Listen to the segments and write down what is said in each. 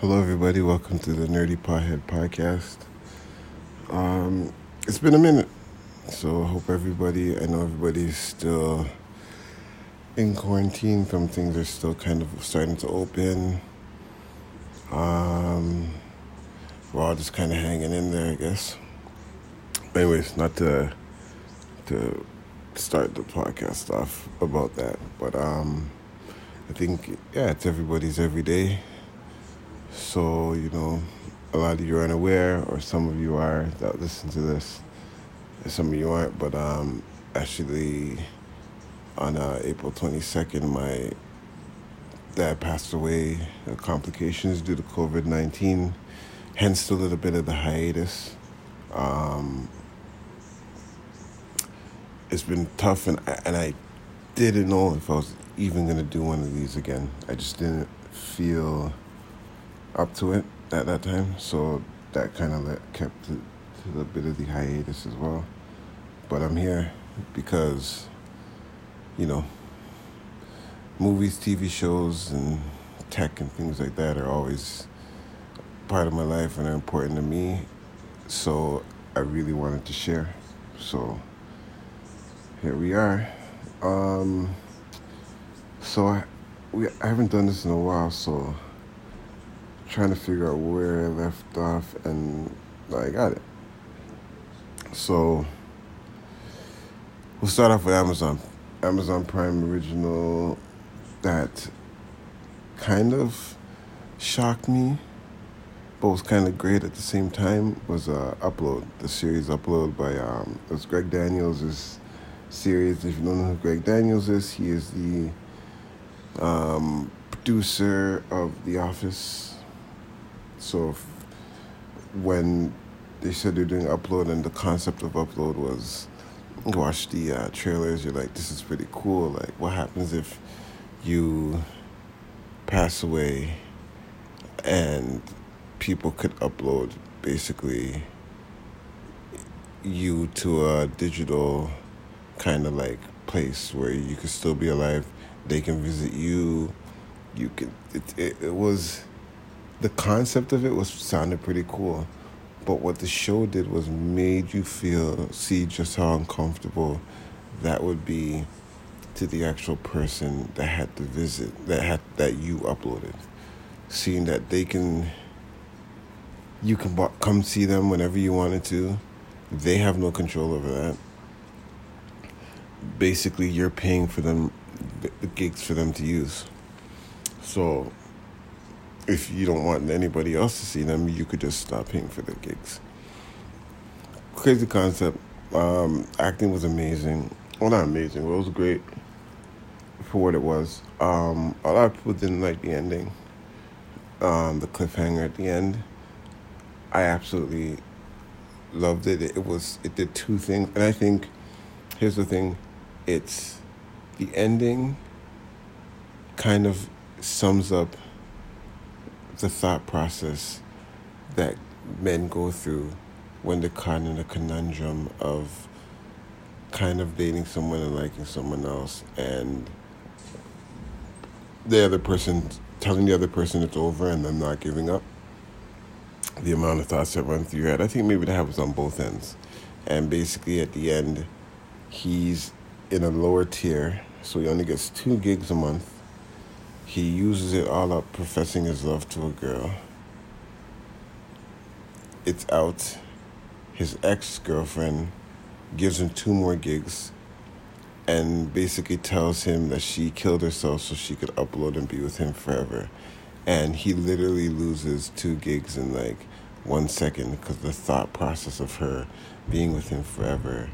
Hello, everybody. Welcome to the Nerdy Pothead Podcast. Um, it's been a minute, so I hope everybody. I know everybody's still in quarantine. Some things are still kind of starting to open. Um, we're all just kind of hanging in there, I guess. Anyways, not to to start the podcast off about that, but um, I think yeah, it's everybody's every day so, you know, a lot of you are unaware, or some of you are that listen to this, and some of you aren't, but um, actually, on uh, April 22nd, my dad passed away of complications due to COVID 19, hence a little bit of the hiatus. Um, it's been tough, and, and I didn't know if I was even going to do one of these again. I just didn't feel up to it at that time, so that kind of kept a bit of the hiatus as well. But I'm here because, you know, movies, TV shows, and tech and things like that are always part of my life and are important to me. So I really wanted to share. So here we are. Um, so I, we, I haven't done this in a while, so trying to figure out where I left off, and I got it. So we'll start off with Amazon. Amazon Prime original that kind of shocked me, but was kind of great at the same time was uh, Upload, the series Upload by um, it was Greg Daniels' series. If you don't know who Greg Daniels is, he is the um, producer of The Office so when they said they're doing upload and the concept of upload was watch the uh, trailers, you're like, this is pretty cool. Like, what happens if you pass away and people could upload basically you to a digital kind of like place where you could still be alive. They can visit you. You could. It, it, it was the concept of it was sounded pretty cool but what the show did was made you feel see just how uncomfortable that would be to the actual person that had to visit that had that you uploaded. Seeing that they can you can come see them whenever you wanted to they have no control over that. Basically you're paying for them the gigs for them to use. So if you don't want anybody else to see them, you could just stop paying for the gigs. Crazy concept. Um, acting was amazing. Well, not amazing, but it was great for what it was. Um, a lot of people didn't like the ending, um, the cliffhanger at the end. I absolutely loved it. It was it did two things, and I think here's the thing: it's the ending kind of sums up the thought process that men go through when they're caught in a conundrum of kind of dating someone and liking someone else and the other person telling the other person it's over and them not giving up. The amount of thoughts that run through your head. I think maybe that happens on both ends. And basically at the end he's in a lower tier so he only gets two gigs a month he uses it all up professing his love to a girl. It's out. His ex girlfriend gives him two more gigs and basically tells him that she killed herself so she could upload and be with him forever. And he literally loses two gigs in like one second because the thought process of her being with him forever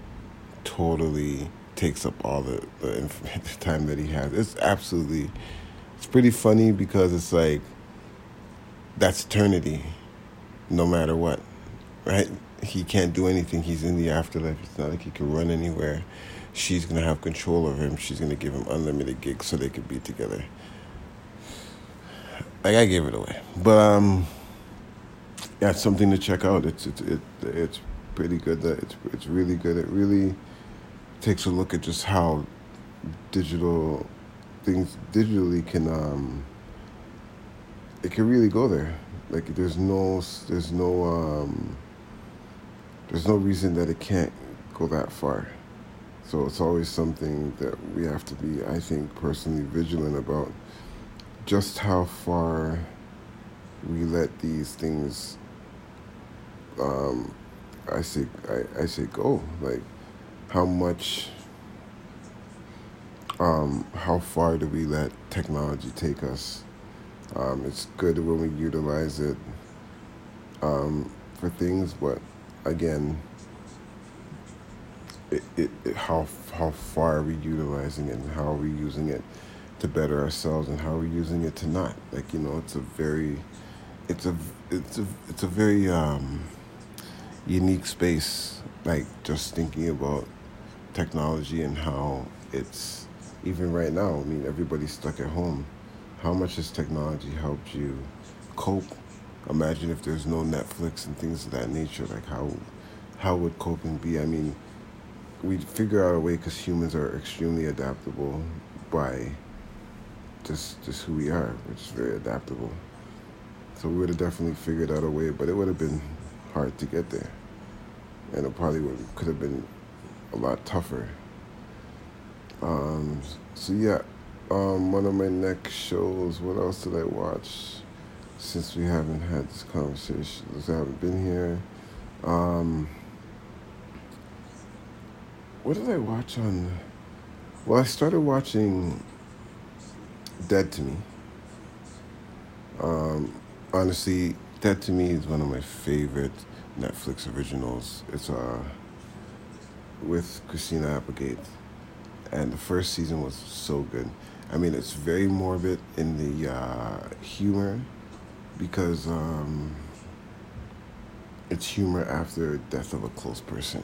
totally takes up all the, the, the time that he has. It's absolutely it's pretty funny because it's like that's eternity, no matter what, right? He can't do anything. He's in the afterlife. It's not like he can run anywhere. She's gonna have control over him. She's gonna give him unlimited gigs so they could be together. Like I gave it away, but um, yeah, it's something to check out. It's it's it, it's pretty good. That it's it's really good. It really takes a look at just how digital things digitally can um, it can really go there. Like there's no there's no um, there's no reason that it can't go that far. So it's always something that we have to be, I think, personally vigilant about just how far we let these things um, I say I, I say go. Like how much um, how far do we let technology take us? Um, it's good when we utilize it um, for things, but again, it, it, it, how how far are we utilizing it, and how are we using it to better ourselves, and how are we using it to not? Like you know, it's a very, it's a it's a it's a very um, unique space. Like just thinking about technology and how it's even right now. I mean, everybody's stuck at home. How much has technology helped you cope? Imagine if there's no Netflix and things of that nature. Like how how would coping be? I mean, we'd figure out a way because humans are extremely adaptable by just just who we are. We're just very adaptable. So we would have definitely figured out a way, but it would have been hard to get there, and it probably would could have been a lot tougher. Um, so yeah, um, one of my next shows. What else did I watch? Since we haven't had this conversation, since I haven't been here. Um, what did I watch on? Well, I started watching Dead to Me. Um, honestly, Dead to Me is one of my favorite Netflix originals. It's uh with Christina Applegate, and the first season was so good. I mean, it's very morbid in the uh, humor because um, it's humor after death of a close person,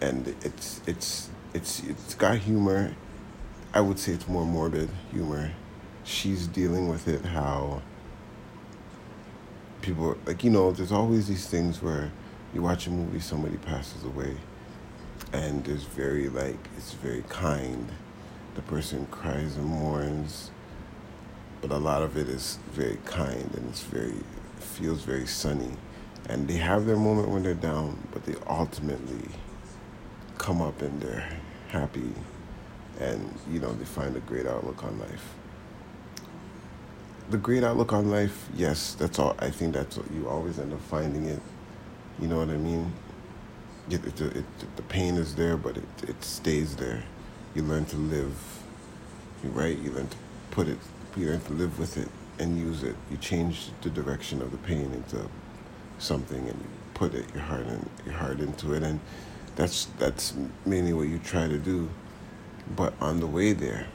and it's it's it's it's got humor. I would say it's more morbid humor. She's dealing with it how people like you know. There's always these things where you watch a movie, somebody passes away and it's very like it's very kind. The person cries and mourns, but a lot of it is very kind and it's very feels very sunny. And they have their moment when they're down, but they ultimately come up and they're happy and you know they find a great outlook on life. The great outlook on life, yes, that's all. I think that's what you always end up finding it. You know what I mean? It, it, it, the pain is there, but it, it stays there. You learn to live, right? You learn to put it, you learn to live with it and use it. You change the direction of the pain into something, and you put it your heart and your heart into it, and that's that's mainly what you try to do. But on the way there,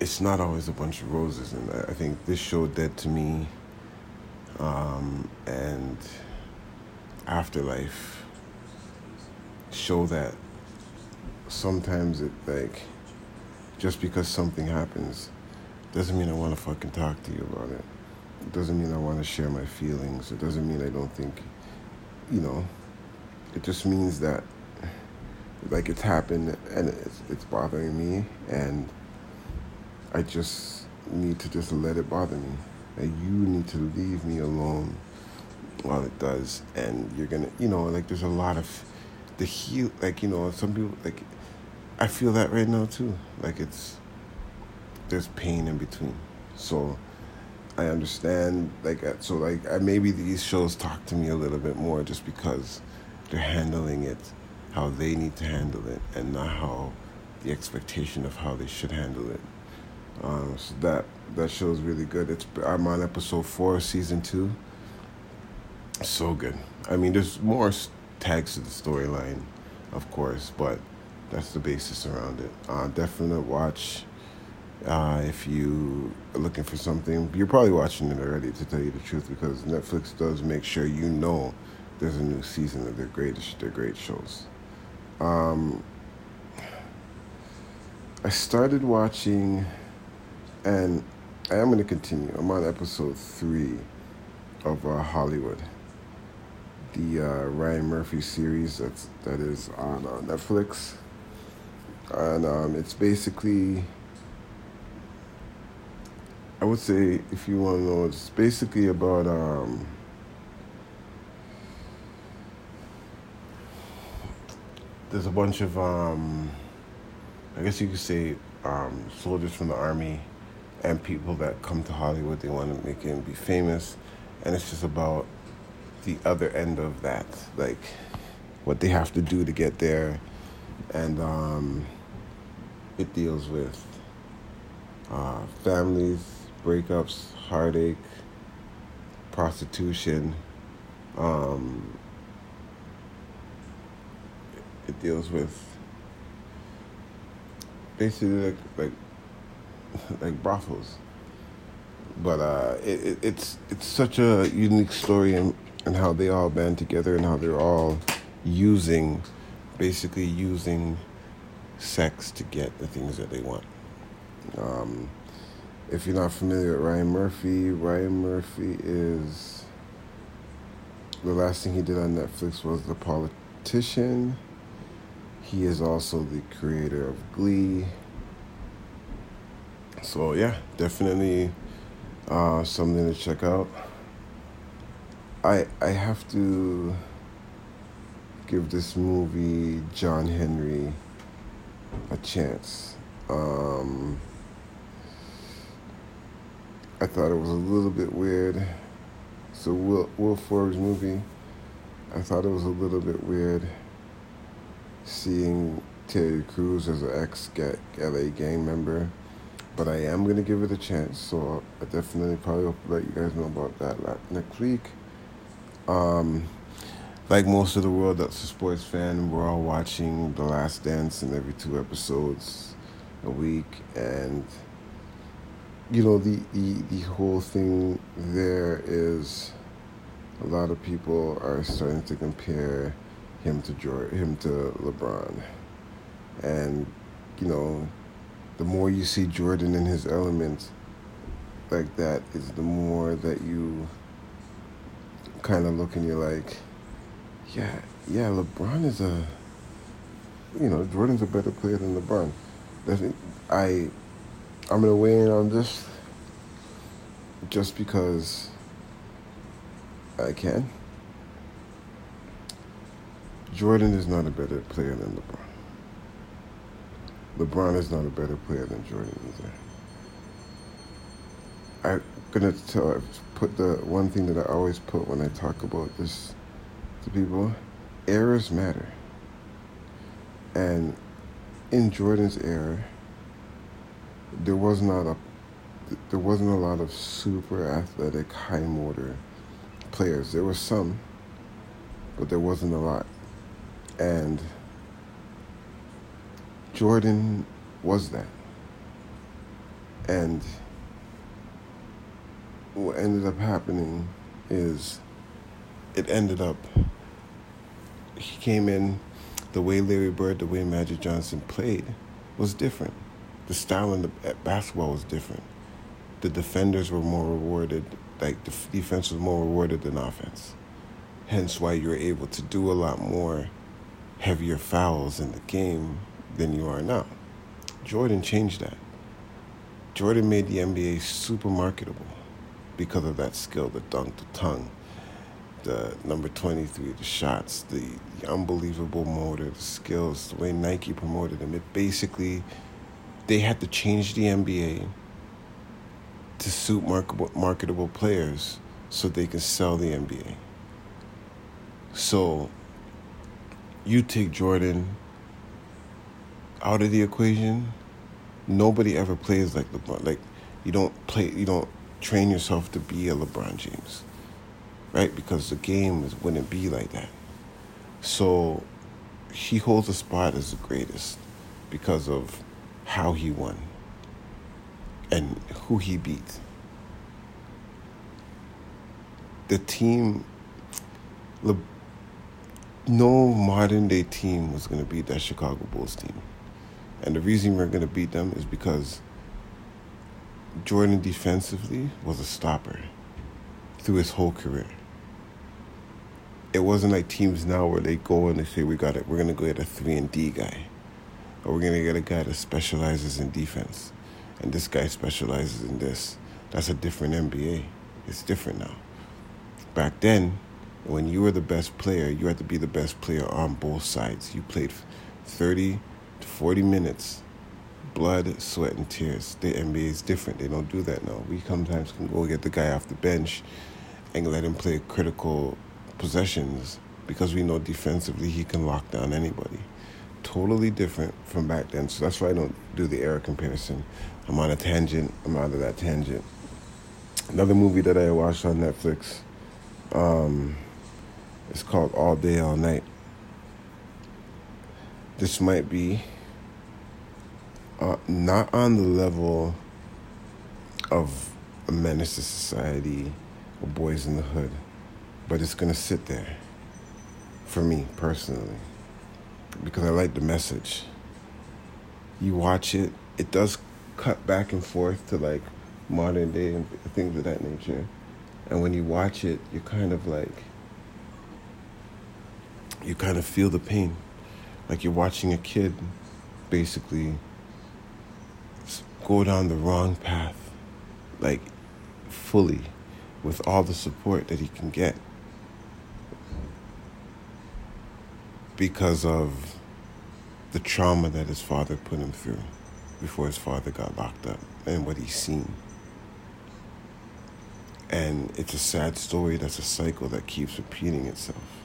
it's not always a bunch of roses, and I think this show Dead to Me, um, and afterlife show that sometimes it like just because something happens doesn't mean I want to fucking talk to you about it. It doesn't mean I want to share my feelings. It doesn't mean I don't think, you know. It just means that, like, it's happened and it's, it's bothering me, and I just need to just let it bother me. And you need to leave me alone while it does, and you're gonna, you know, like there's a lot of the heal, like you know, some people like I feel that right now too. Like it's there's pain in between, so I understand. Like uh, so, like I, maybe these shows talk to me a little bit more just because they're handling it how they need to handle it, and not how the expectation of how they should handle it. Um, so that that show is really good. It's I'm on episode four, season two. So good. I mean, there's more tags to the storyline, of course, but that's the basis around it. Uh, definite watch. Uh, if you are looking for something, you're probably watching it already, to tell you the truth, because Netflix does make sure you know there's a new season of their greatest, their great shows. Um, I started watching, and I am going to continue. I'm on episode three of uh, Hollywood the uh, Ryan Murphy series that's that is on uh, Netflix, and um, it's basically I would say if you want to know, it's basically about um, there's a bunch of um, I guess you could say um, soldiers from the army and people that come to Hollywood. They want to make it and be famous, and it's just about the other end of that, like what they have to do to get there, and um, it deals with uh, families, breakups, heartache, prostitution. Um, it deals with basically like like, like brothels. But uh, it, it, it's it's such a unique story and and how they all band together and how they're all using, basically using sex to get the things that they want. Um, if you're not familiar with Ryan Murphy, Ryan Murphy is the last thing he did on Netflix was The Politician. He is also the creator of Glee. So yeah, definitely uh, something to check out. I I have to give this movie John Henry a chance. Um, I thought it was a little bit weird. So Will Will Forbes movie. I thought it was a little bit weird seeing Terry Crews as an ex LA gang member, but I am gonna give it a chance. So I definitely probably let you guys know about that next week. Um, like most of the world that's a sports fan, we're all watching The Last Dance in every two episodes a week, and you know the the the whole thing there is a lot of people are starting to compare him to Jordan, him to LeBron, and you know, the more you see Jordan in his element like that, is the more that you kind of look and you're like, yeah, yeah, LeBron is a, you know, Jordan's a better player than LeBron. I, I'm gonna weigh in on this just because I can. Jordan is not a better player than LeBron. LeBron is not a better player than Jordan either. Gonna tell, put the one thing that I always put when I talk about this to people: errors matter. And in Jordan's era, there was not a there wasn't a lot of super athletic, high motor players. There were some, but there wasn't a lot. And Jordan was that. And what ended up happening is it ended up, he came in, the way Larry Bird, the way Magic Johnson played was different. The style in the basketball was different. The defenders were more rewarded, like the defense was more rewarded than offense. Hence why you're able to do a lot more heavier fouls in the game than you are now. Jordan changed that. Jordan made the NBA super marketable because of that skill, the dunk, the tongue, the number 23, the shots, the, the unbelievable motor, the skills, the way Nike promoted him. It basically, they had to change the NBA to suit marketable, marketable players so they can sell the NBA. So you take Jordan out of the equation, nobody ever plays like LeBron. Like you don't play, you don't train yourself to be a LeBron James, right? Because the game wouldn't be like that. So he holds a spot as the greatest because of how he won and who he beat. The team, Le, no modern day team was going to beat that Chicago Bulls team. And the reason we're going to beat them is because Jordan defensively was a stopper through his whole career. It wasn't like teams now where they go and they say we got it. We're gonna go get a three and D guy, or we're gonna get a guy that specializes in defense, and this guy specializes in this. That's a different NBA. It's different now. Back then, when you were the best player, you had to be the best player on both sides. You played 30 to 40 minutes, blood, sweat, and tears. The NBA is different. They don't do that now. We sometimes can go get the guy off the bench and let him play critical possessions because we know defensively he can lock down anybody. Totally different from back then. So that's why I don't do the era comparison. I'm on a tangent. I'm out of that tangent. Another movie that I watched on Netflix. Um, it's called All Day, All Night. This might be uh, not on the level of a menace to society or boys in the hood, but it's to sit there for me personally because I like the message. You watch it, it does cut back and forth to like modern day and things of that nature. And when you watch it, you're kind of like you kind of feel the pain. Like you're watching a kid basically go down the wrong path, like fully, with all the support that he can get. Because of the trauma that his father put him through before his father got locked up and what he's seen. And it's a sad story that's a cycle that keeps repeating itself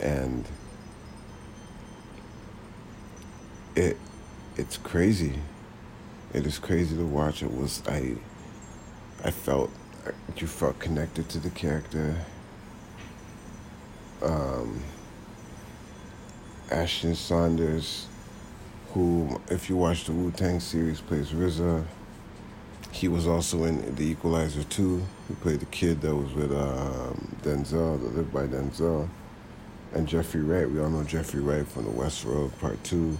and it it's crazy. It is crazy to watch. It was I I felt you felt connected to the character. Um, Ashton Sanders, who, if you watch the Wu Tang series, plays RZA. He was also in The Equalizer 2. He played the kid that was with um, Denzel, that lived by Denzel and Jeffrey Wright. We all know Jeffrey Wright from the Westworld Part Two,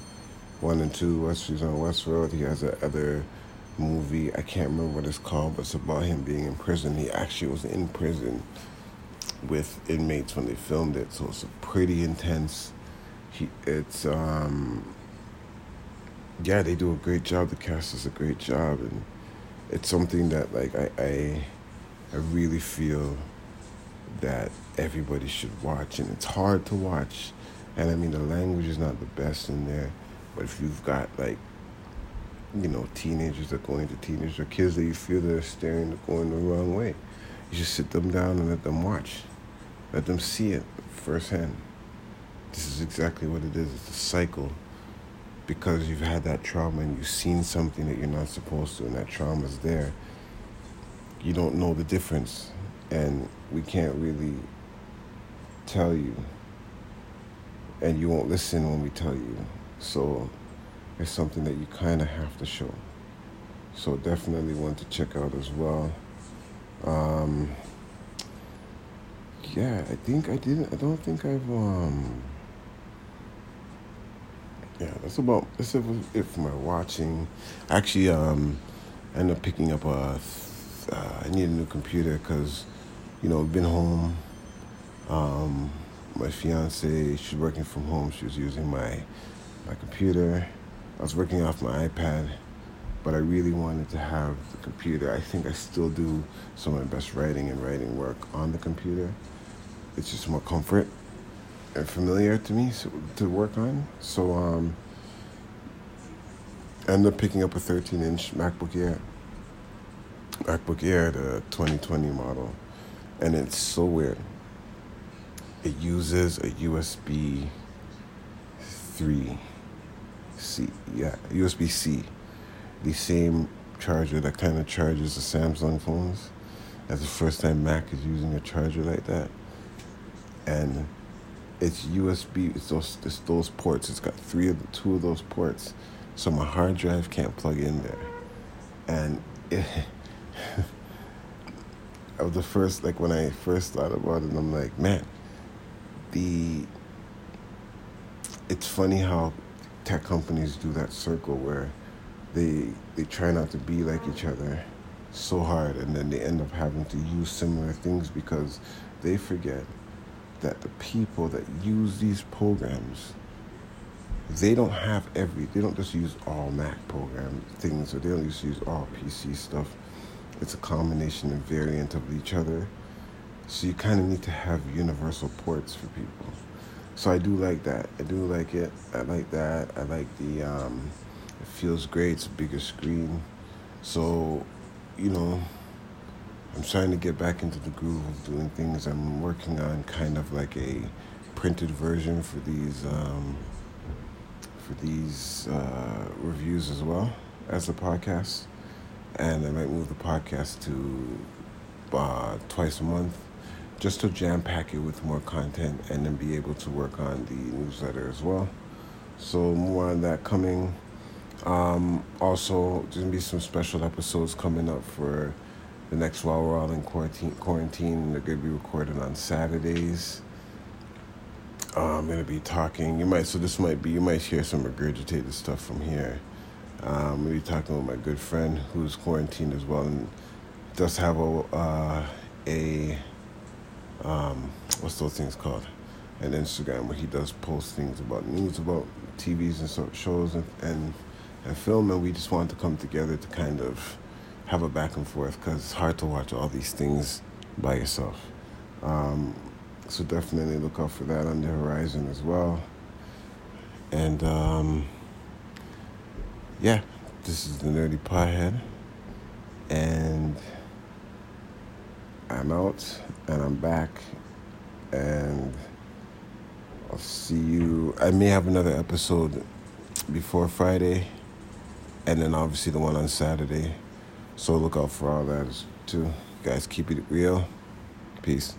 One and Two. Westworld's on Westworld. He has another movie. I can't remember what it's called, but it's about him being in prison. He actually was in prison with inmates when they filmed it, so it's pretty intense. He, it's um, yeah, they do a great job. The cast does a great job, and it's something that like I, I, I really feel that everybody should watch, and it's hard to watch. And I mean, the language is not the best in there, but if you've got like, you know, teenagers that are going to teenagers or kids that you feel they're staring, going the wrong way, you just sit them down and let them watch, let them see it firsthand. This is exactly what it is. It's a cycle because you've had that trauma and you've seen something that you're not supposed to, and that trauma's there. You don't know the difference and we can't really tell you and you won't listen when we tell you so it's something that you kind of have to show so definitely want to check out as well um, yeah i think i didn't i don't think i've um yeah that's about that's it for my watching actually um i ended up picking up a uh, I need a new computer because you know, I've been home. Um, my fiance, she's working from home. She was using my my computer. I was working off my iPad, but I really wanted to have the computer. I think I still do some of my best writing and writing work on the computer. It's just more comfort and familiar to me so, to work on. So um, I ended up picking up a 13-inch MacBook Air. MacBook Air, the 2020 model and it's so weird. It uses a USB 3 C, yeah, USB C, the same charger that kind of charges the Samsung phones. That's the first time Mac is using a charger like that, and it's USB. It's those it's those ports. It's got three of the two of those ports, so my hard drive can't plug in there, and it. I was the first, like when I first thought about it, I'm like, man, the. It's funny how tech companies do that circle where they they try not to be like each other so hard, and then they end up having to use similar things because they forget that the people that use these programs they don't have every. They don't just use all Mac program things, or they don't just use all PC stuff. It's a combination and variant of each other. So you kind of need to have universal ports for people. So I do like that. I do like it. I like that. I like the. Um, it feels great. It's a bigger screen. So, you know, I'm trying to get back into the groove of doing things. I'm working on kind of like a printed version for these um, for these uh, reviews as well as a podcast, and I might move the podcast to uh, twice a month just to jam pack it with more content and then be able to work on the newsletter as well. So more on that coming. Um, also, there's gonna be some special episodes coming up for the next while we're all in quarantine. Quarantine, they're gonna be recorded on Saturdays. Uh, I'm gonna be talking. You might so this might be you might hear some regurgitated stuff from here. Um, I'm gonna be talking with my good friend who's quarantined as well and does have a uh, a um, what's those things called? An Instagram where he does post things about news about TVs and so, shows and, and and film, and we just wanted to come together to kind of have a back and forth because it's hard to watch all these things by yourself. Um, so definitely look out for that on the horizon as well. And um, yeah, this is the Nerdy Pothead, and I'm out and I'm back, and I'll see you. I may have another episode before Friday, and then obviously the one on Saturday. So look out for all that too. Guys, keep it real. Peace.